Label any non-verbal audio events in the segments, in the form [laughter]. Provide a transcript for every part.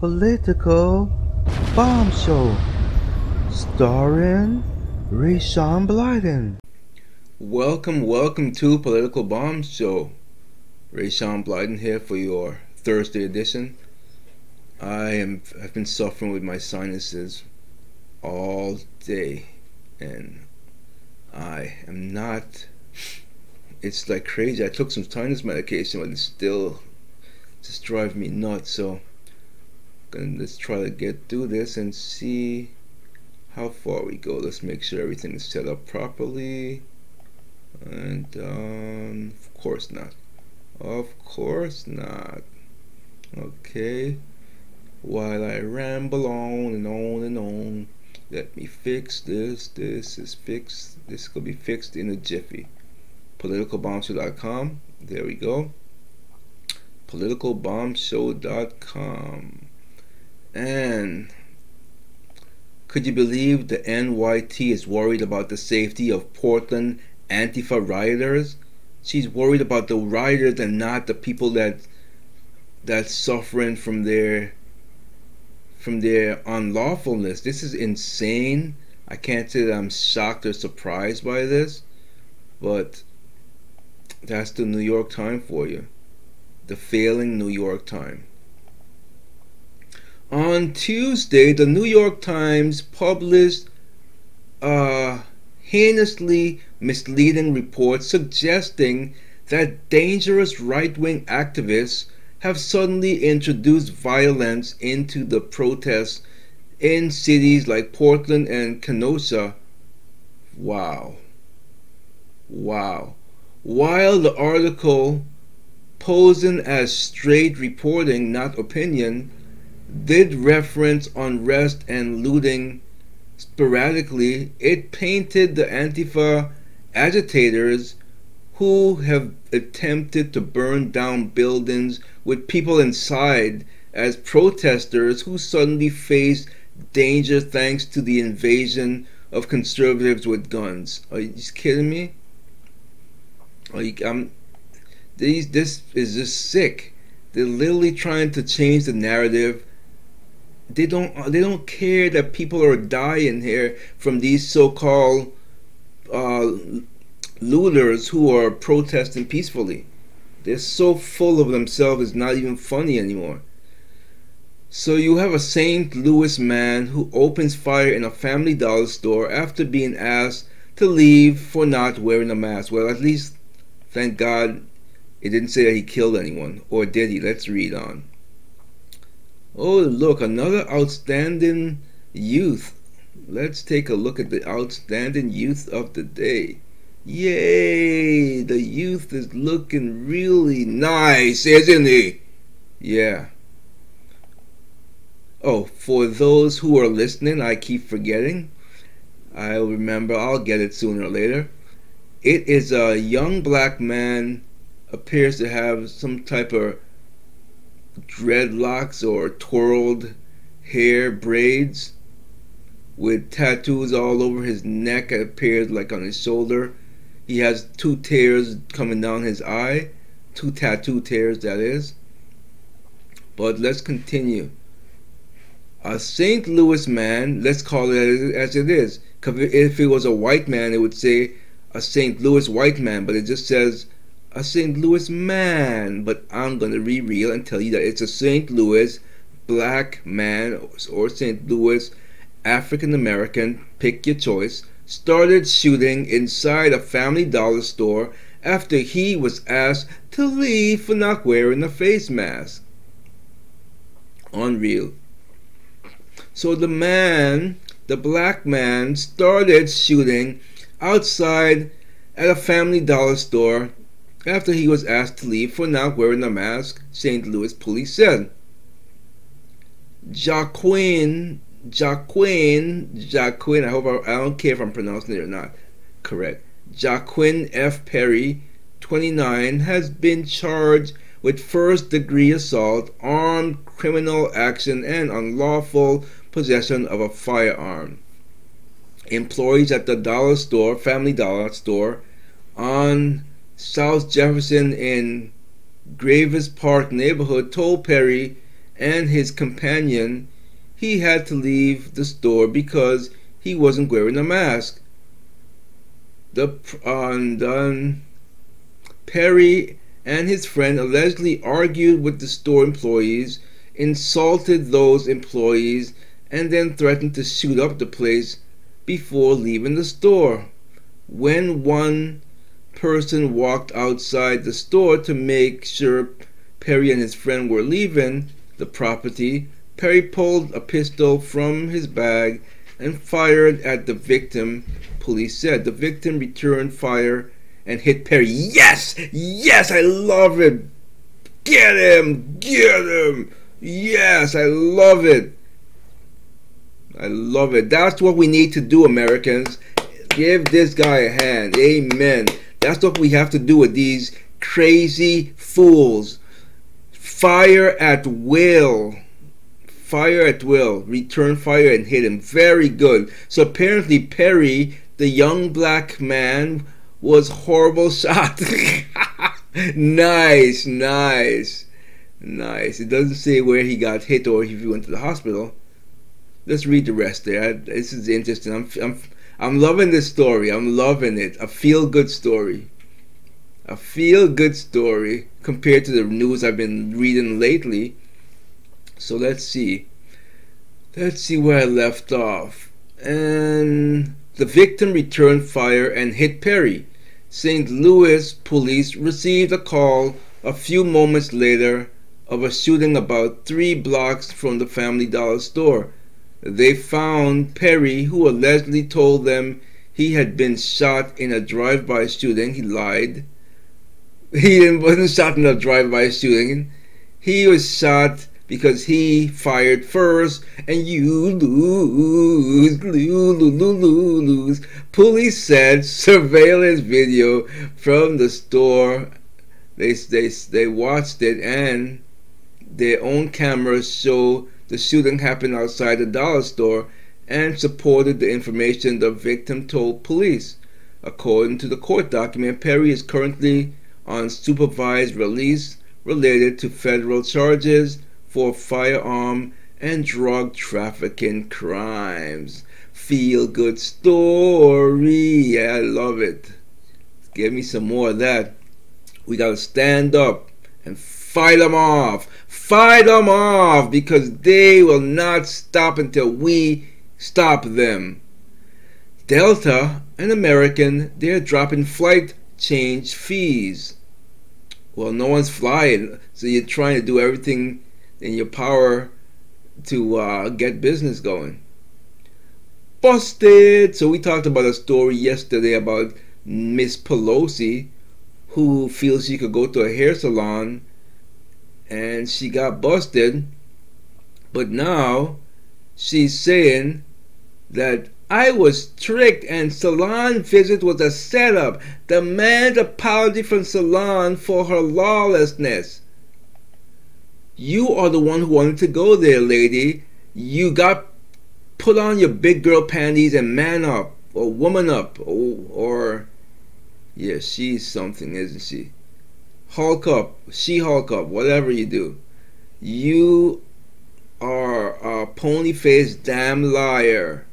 Political Bomb Show, starring Rayshawn Blyden. Welcome, welcome to Political Bomb Show. Rayshawn Blyden here for your Thursday edition. I am I've been suffering with my sinuses all day and I am not it's like crazy. I took some sinus medication but it's still just driving me nuts so gonna let's try to get through this and see how far we go. Let's make sure everything is set up properly. And um, of course not. Of course not. Okay. While I ramble on and on and on, let me fix this. This is fixed. This could be fixed in a jiffy. PoliticalBombShow.com. There we go. PoliticalBombShow.com. And could you believe the NYT is worried about the safety of Portland Antifa rioters? She's worried about the rioters and not the people that that's suffering from their from their unlawfulness. This is insane. I can't say that I'm shocked or surprised by this, but that's the New York Times for you. The failing New York Times. On Tuesday, the New York Times published a heinously misleading report suggesting that dangerous right wing activists have suddenly introduced violence into the protests in cities like Portland and Kenosha. Wow. Wow. While the article, posing as straight reporting, not opinion, did reference unrest and looting sporadically, it painted the Antifa agitators who have attempted to burn down buildings with people inside as protesters who suddenly face danger thanks to the invasion of conservatives with guns. Are you kidding me? Are you, um, these, this is just sick. They're literally trying to change the narrative they don't they don't care that people are dying here from these so-called uh, looters who are protesting peacefully. They're so full of themselves it's not even funny anymore. So you have a St. Louis man who opens fire in a Family Dollar store after being asked to leave for not wearing a mask. Well, at least, thank God, it didn't say that he killed anyone, or did he? Let's read on. Oh, look, another outstanding youth. Let's take a look at the outstanding youth of the day. Yay! The youth is looking really nice, isn't he? Yeah. Oh, for those who are listening, I keep forgetting. I'll remember, I'll get it sooner or later. It is a young black man, appears to have some type of dreadlocks or twirled hair braids with tattoos all over his neck it appears like on his shoulder. He has two tears coming down his eye. Two tattoo tears that is. But let's continue. A st louis man let's call it as it is. If it was a white man it would say a st louis white man but it just says a St. Louis man, but I'm going to reveal and tell you that it's a St. Louis black man or St. Louis African American, pick your choice, started shooting inside a family dollar store after he was asked to leave for not wearing a face mask. Unreal. So the man, the black man, started shooting outside at a family dollar store after he was asked to leave for not wearing a mask, St. Louis police said. Jaquin, Jaquin, Jaquin, I hope I, I don't care if I'm pronouncing it or not correct. Jaquin F. Perry, 29, has been charged with first degree assault, armed criminal action, and unlawful possession of a firearm. Employees at the dollar store, Family Dollar store, on South Jefferson in Gravois Park neighborhood told Perry and his companion, he had to leave the store because he wasn't wearing a mask. The uh, Perry and his friend allegedly argued with the store employees, insulted those employees, and then threatened to shoot up the place before leaving the store. When one person walked outside the store to make sure Perry and his friend were leaving the property, Perry pulled a pistol from his bag and fired at the victim, police said. The victim returned fire and hit Perry. Yes! Yes! I love it! Get him! Get him! Yes! I love it! I love it. That's what we need to do, Americans. Give this guy a hand. Amen. That's what we have to do with these crazy fools. Fire at will. Fire at will. Return fire and hit him. Very good. So apparently Perry, the young black man, was horrible [laughs] shot. nice, nice, nice. It doesn't say where he got hit or if he went to the hospital let's read the rest there. this is interesting. I'm, I'm, I'm loving this story. I'm loving it. A feel good story. A feel good story compared to the news I've been reading lately. So let's see. Let's see where I left off. And the victim returned fire and hit Perry. St. Louis police received a call a few moments later of a shooting about three blocks from the Family Dollar store they found Perry, who allegedly told them he had been shot in a drive-by shooting. He lied. [laughs] He wasn't shot in a drive-by shooting. He was shot because he fired first, and you lose, lose, lose, lose. Police said [laughs] surveillance video from the store. They they they watched it, and their own cameras show the shooting happened outside the dollar store and supported the information the victim told police. According to the court document, Perry is currently on supervised release related to federal charges for firearm and drug trafficking crimes. Feel good story. I love it. Give me some more of that. We got to stand up and fight them off. Fight them off because they will not stop until we stop them. Delta and American, they're dropping flight change fees. Well, no one's flying, so you're trying to do everything in your power to uh, get business going. Busted! So, we talked about a story yesterday about Miss Pelosi who feels she could go to a hair salon and she got busted. But now she's saying that I was tricked and salon visit was a setup. Demand apology from salon for her lawlessness. You are the one who wanted to go there, lady. You got put on your big girl panties and man up or woman up or, or yeah, she's something, isn't she? Hulk up, she Hulk up, whatever you do. You are a pony faced damn liar.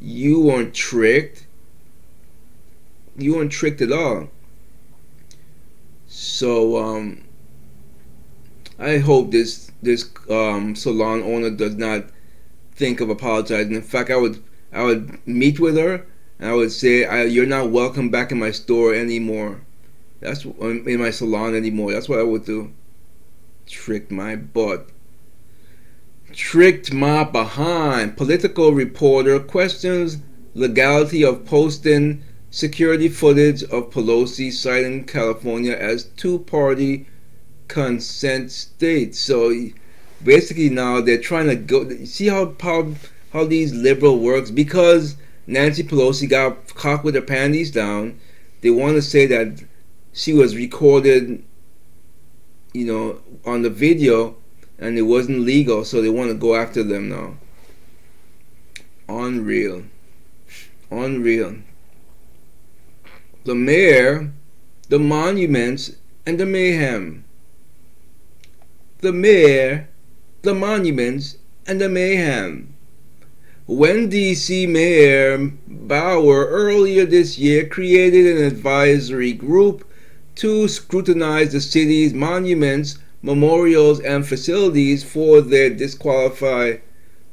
You weren't tricked. You weren't tricked at all. So um, I hope this this um, salon owner does not think of apologizing. In fact, I would I would meet with her and I would say, "You're not welcome back in my store anymore." That's um, in my salon anymore. That's what I would do. Tricked my butt. Tricked my behind. Political reporter questions legality of posting security footage of Pelosi citing California as two-party consent state. So basically now they're trying to go. See how how how these liberal works because Nancy Pelosi got caught with her panties down. They want to say that she was recorded, you know, on the video and it wasn't legal, so they want to go after them now. Unreal. Unreal. The mayor, the monuments, and the mayhem. The mayor, the monuments, and the mayhem. When DC Mayor Bowser earlier this year created an advisory group to scrutinize the city's monuments, memorials, and facilities for their disqualify,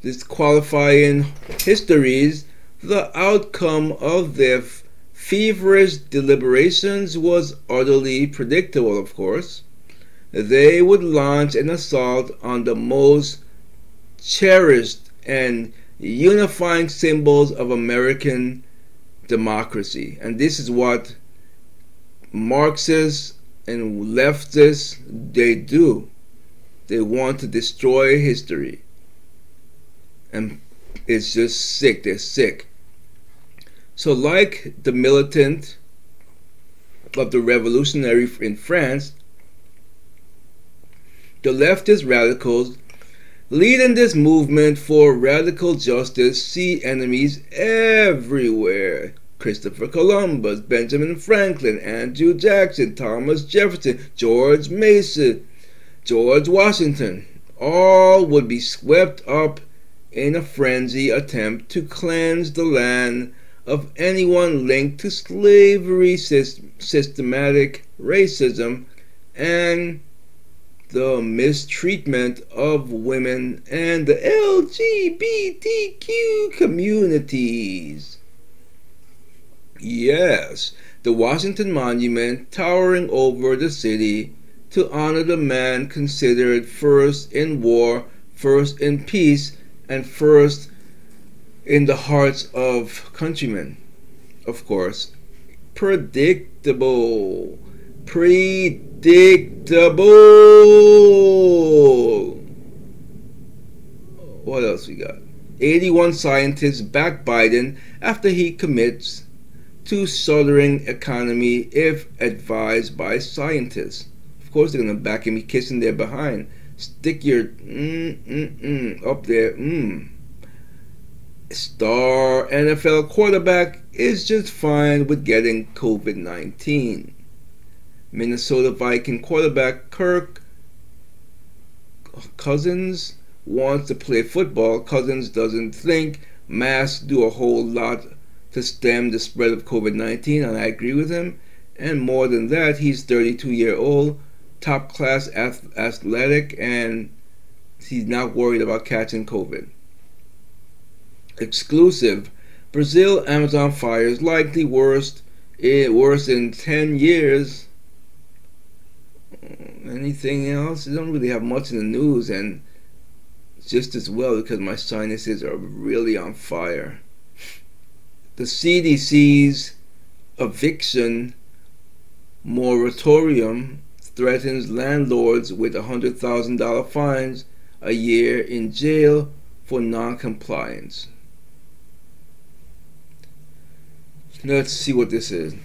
disqualifying histories, the outcome of their feverish deliberations was utterly predictable, of course. They would launch an assault on the most cherished and unifying symbols of American democracy. And this is what Marxists and leftists they do. They want to destroy history. And it's just sick. They're sick. So, like the militant of the revolutionary in France, the leftist radicals leading this movement for radical justice see enemies everywhere. Christopher Columbus, Benjamin Franklin, Andrew Jackson, Thomas Jefferson, George Mason, George Washington, all would be swept up in a frenzy attempt to cleanse the land of anyone linked to slavery, systematic racism, and the mistreatment of women and the LGBTQ communities. Yes, the Washington Monument towering over the city to honor the man considered first in war, first in peace, and first in the hearts of countrymen. Of course, predictable predictable. What else we got? 81 scientists back Biden after he commits to soldering economy if advised by scientists. Of course, they're going to back be kissing their behind. Stick your mm, mm, mm, up there. Mm. Star NFL quarterback is just fine with getting COVID 19. Minnesota Viking quarterback Kirk Cousins wants to play football. Cousins doesn't think masks do a whole lot to stem the spread of COVID 19, and I agree with him. And more than that, he's 32 year old, top class athletic, and he's not worried about catching COVID. Exclusive Brazil Amazon fires likely worst, eh, worse in 10 years anything else? I don't really have much in the news, and just as well because my sinuses are really on fire. The CDC's eviction moratorium threatens landlords with $100,000 fines a year in jail for non-compliance. Let's see what this is.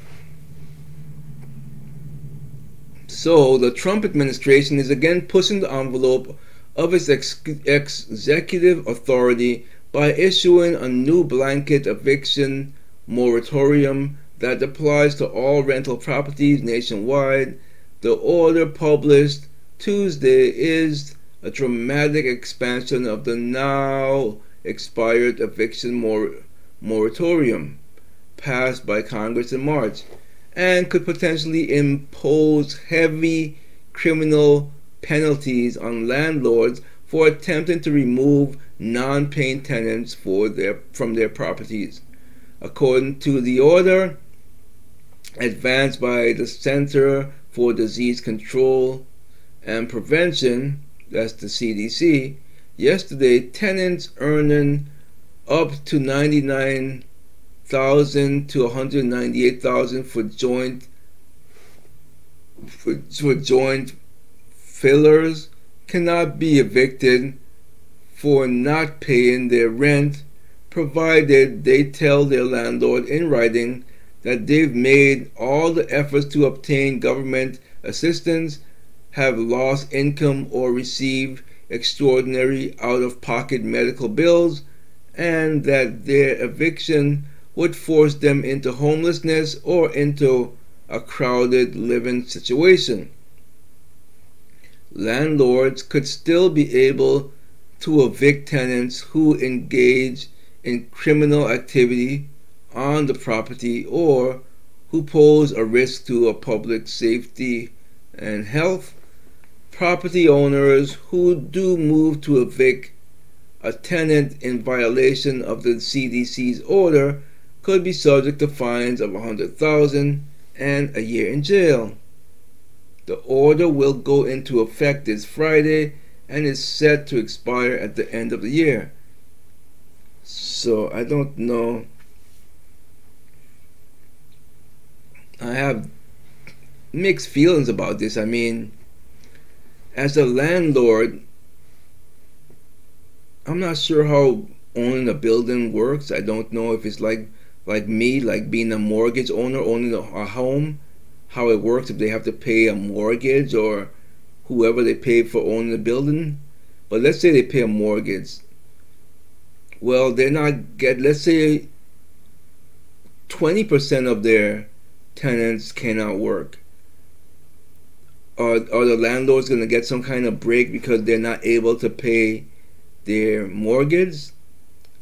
So the Trump administration is again pushing the envelope of its ex- executive authority by issuing a new blanket eviction moratorium that applies to all rental properties nationwide. The order published Tuesday is a dramatic expansion of the now expired eviction mor- moratorium passed by Congress in March and could potentially impose heavy criminal penalties on landlords for attempting to remove non-paying tenants for their, from their properties. According to the order advanced by the Center for Disease Control and Prevention, that's the CDC, yesterday tenants earning up to 99 thousand to 198,000 for joint for, for joint fillers cannot be evicted for not paying their rent provided they tell their landlord in writing that they've made all the efforts to obtain government assistance, have lost income or received extraordinary out of pocket medical bills, and that their eviction would force them into homelessness or into a crowded living situation. Landlords could still be able to evict tenants who engage in criminal activity on the property or who pose a risk to a public safety and health. Property owners who do move to evict a tenant in violation of the CDC's order could be subject to fines of 100,000 and a year in jail. The order will go into effect this Friday and is set to expire at the end of the year. So I don't know. I have mixed feelings about this. I mean, as a landlord, I'm not sure how owning a building works. I don't know if it's like like me, like being a mortgage owner owning a, a home, how it works if they have to pay a mortgage or whoever they pay for owning the building. But let's say they pay a mortgage. Well, they're not get. Let's say twenty percent of their tenants cannot work. Are are the landlords going to get some kind of break because they're not able to pay their mortgage?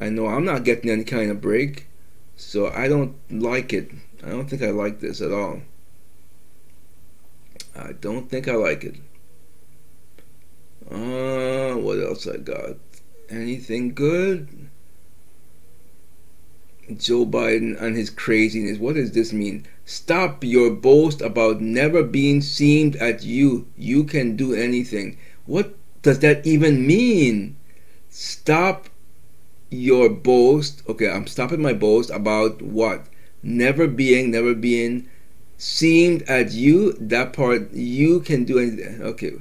I know I'm not getting any kind of break. So I don't like it. I don't think I like this at all. I don't think I like it. Uh, what else I got? Anything good? Joe Biden and his craziness. What does this mean? Stop your boast about never being seemed at you. You can do anything. What does that even mean? Stop your boast. Okay, I'm stopping my boast about what? Never being, never being seemed at you. That part you can do anything. Okay.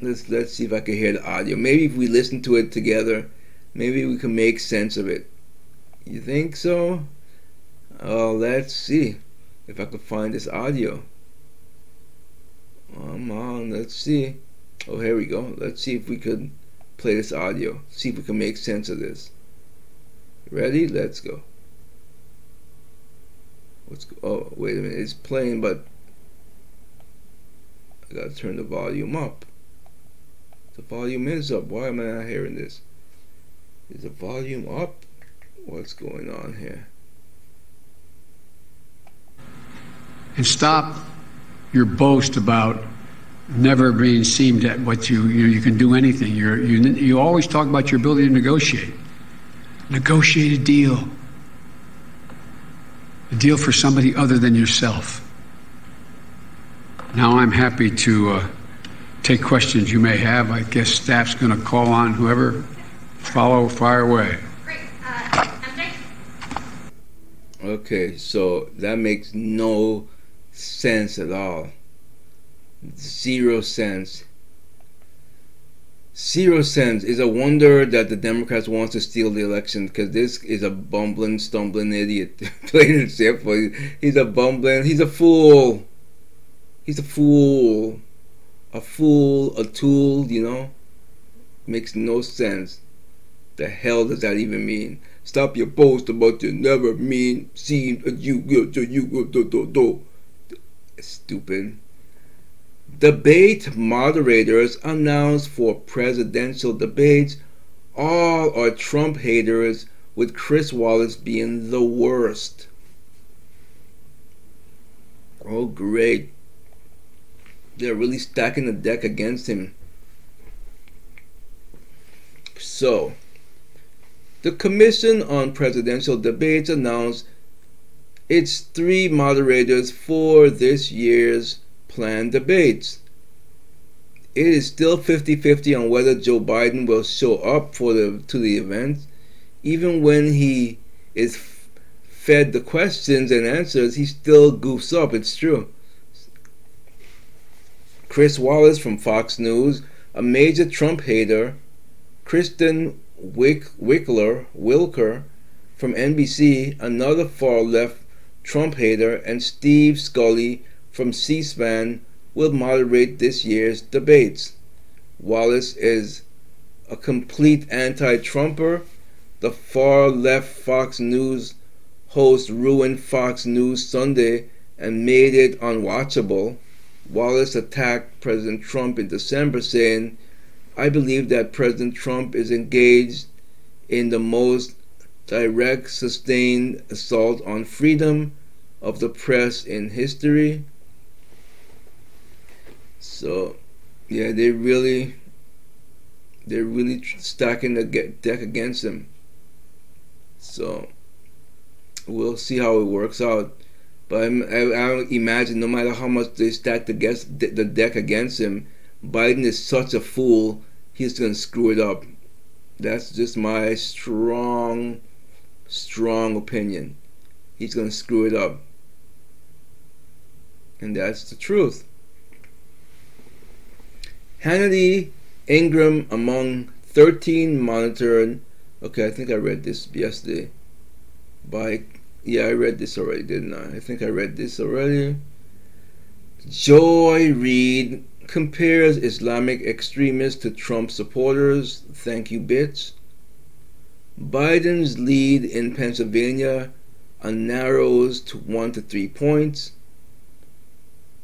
Let's let's see if I can hear the audio. Maybe if we listen to it together, maybe we can make sense of it. You think so? Oh, let's see if I can find this audio. Come on, let's see. Oh, here we go. Let's see if we could play this audio. See if we can make sense of this. Ready? Let's go. What's oh wait a minute, it's playing but I gotta turn the volume up. The volume is up. Why am I not hearing this? Is the volume up? What's going on here? And stop your boast about never being seemed at what you you, you can do anything. You're, you you always talk about your ability to negotiate. Negotiate a deal. A deal for somebody other than yourself. Now I'm happy to uh, take questions you may have. I guess staff's going to call on whoever. Follow, fire away. Okay, so that makes no sense at all. Zero sense. Zero sense. It's a wonder that the Democrats want to steal the election because this is a bumbling, stumbling idiot. Plain and simple. He's a bumbling. He's a fool. He's a fool. A fool, a tool, you know? Makes no sense. The hell does that even mean? Stop your boast about your never mean seem you you go do do do. Stupid. Debate moderators announced for presidential debates. All are Trump haters, with Chris Wallace being the worst. Oh, great. They're really stacking the deck against him. So, the Commission on Presidential Debates announced its three moderators for this year's planned debates. It is still 50-50 on whether Joe Biden will show up for the to the event. Even when he is fed the questions and answers, he still goofs up. It's true. Chris Wallace from Fox News, a major Trump hater, Kristen Wick, Wickler, Wilker from NBC, another far left Trump hater, and Steve Scully from C SPAN will moderate this year's debates. Wallace is a complete anti Trumper. The far left Fox News host ruined Fox News Sunday and made it unwatchable. Wallace attacked President Trump in December, saying, I believe that President Trump is engaged in the most direct, sustained assault on freedom of the press in history. So, yeah, they really, they're really stacking the deck against him. So, we'll see how it works out. But I, I, imagine no matter how much they stack the, guess, the deck against him, Biden is such a fool, he's going to screw it up. That's just my strong, strong opinion. He's going to screw it up. And that's the truth. Hannity Ingraham among 13 monitored. Okay, I think I read this yesterday. By yeah, I read this already, didn't I? I think I read this already. Joy Reid compares Islamic extremists to Trump supporters. Thank you, bitch. Biden's lead in Pennsylvania narrows to one to three points.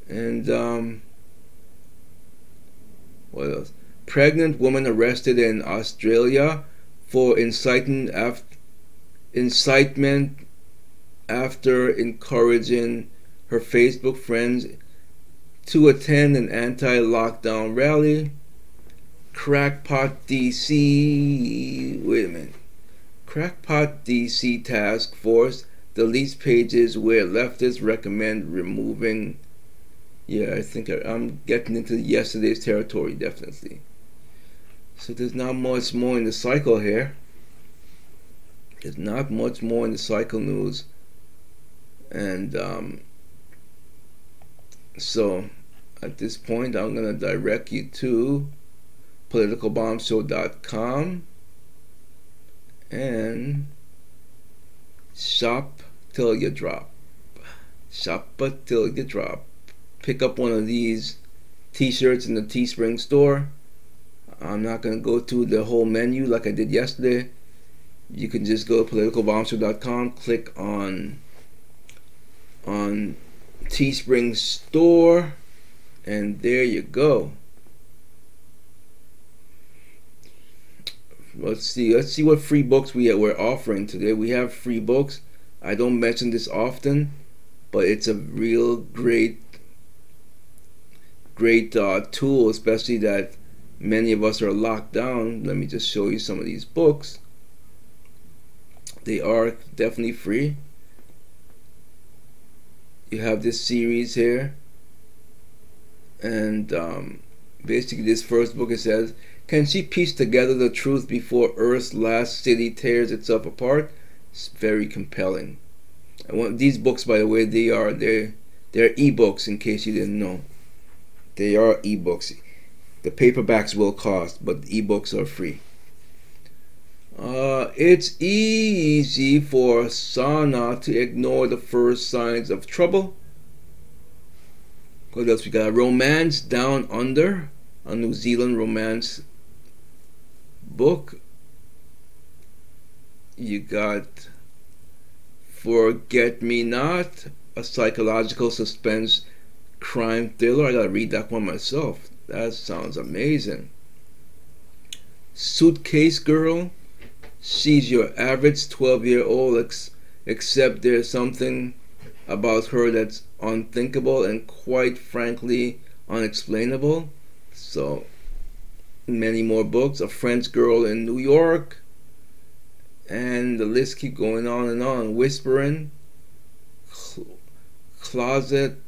And um, what else? Pregnant woman arrested in Australia for inciting incitement after encouraging her Facebook friends to attend an anti lockdown rally. Crackpot DC. Wait a minute. Crackpot DC Task Force deletes pages where leftists recommend removing. Yeah, I think I, I'm getting into yesterday's territory, definitely. So there's not much more in the cycle here. There's not much more in the cycle news. And um, so at this point, I'm going to direct you to politicalbombshow.com and shop till you drop. Shop till you drop. Pick up one of these t-shirts in the Teespring store. I'm not going to go through the whole menu like I did yesterday. You can just go to politicalbombshow.com, click on on Teespring store and there you go. Let's see. Let's see what free books we we're offering today. We have free books. I don't mention this often, but it's a real great, great uh, tool, especially that many of us are locked down. Let me just show you some of these books. They are definitely free. You have this series here. And um, basically this first book it says can she piece together the truth before earth's last city tears itself apart? It's very compelling. I want these books by the way they are they're they're ebooks in case you didn't know. They are ebooks. The paperbacks will cost but ebooks are free uh, it's easy for Sana to ignore the first signs of trouble what else we got? Romance Down Under, a New Zealand romance book. You got Forget Me Not, a psychological suspense crime thriller. I gotta read that one myself. That sounds amazing. Suitcase Girl. She's your average 12 year old, ex- except there's something about her that's unthinkable and quite frankly unexplainable. So, many more books. A French Girl in New York, and the list keep going on and on. Whispering, cl- Closet,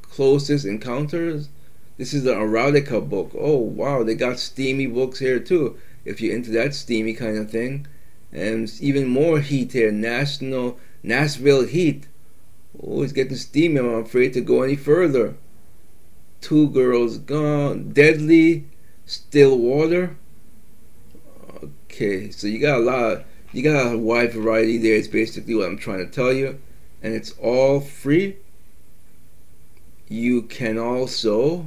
Closest Encounters. This is an erotica book. Oh wow, they got steamy books here too. If you're into that steamy kind of thing, and even more heat here. National Nashville Heat Oh, it's getting steamy. I'm afraid to go any further. Two girls gone. Deadly. Still water. Okay, so you got a lot. Of, you got a wide variety there. It's basically what I'm trying to tell you, and it's all free. You can also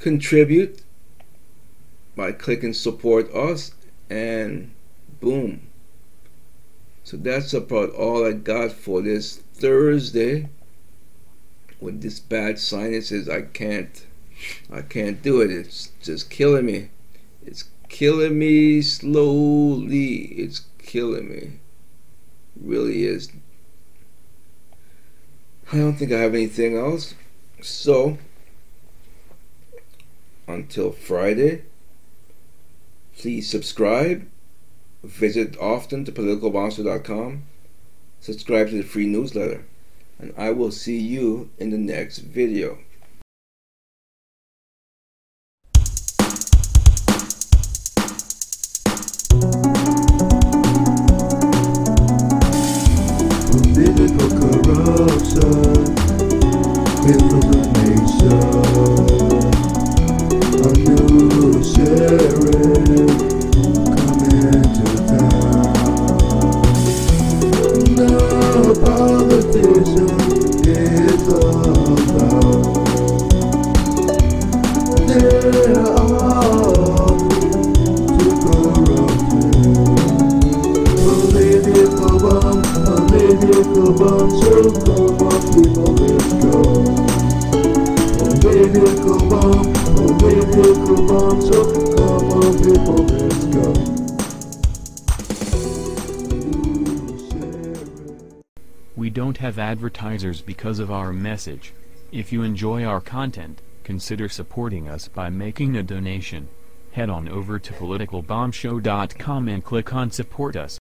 contribute by clicking support us and boom so that's about all I got for this Thursday. With this bad sinuses, I can't. I can't do it. It's just killing me. It's killing me slowly. It's killing me. really is. I don't think I have anything else. So, until Friday, please subscribe. Visit often to politicalmonster.com. Subscribe to the free newsletter. And I will see you in the next video. Because of our message. If you enjoy our content, consider supporting us by making a donation. Head on over to politicalbombshow.com and click on support us.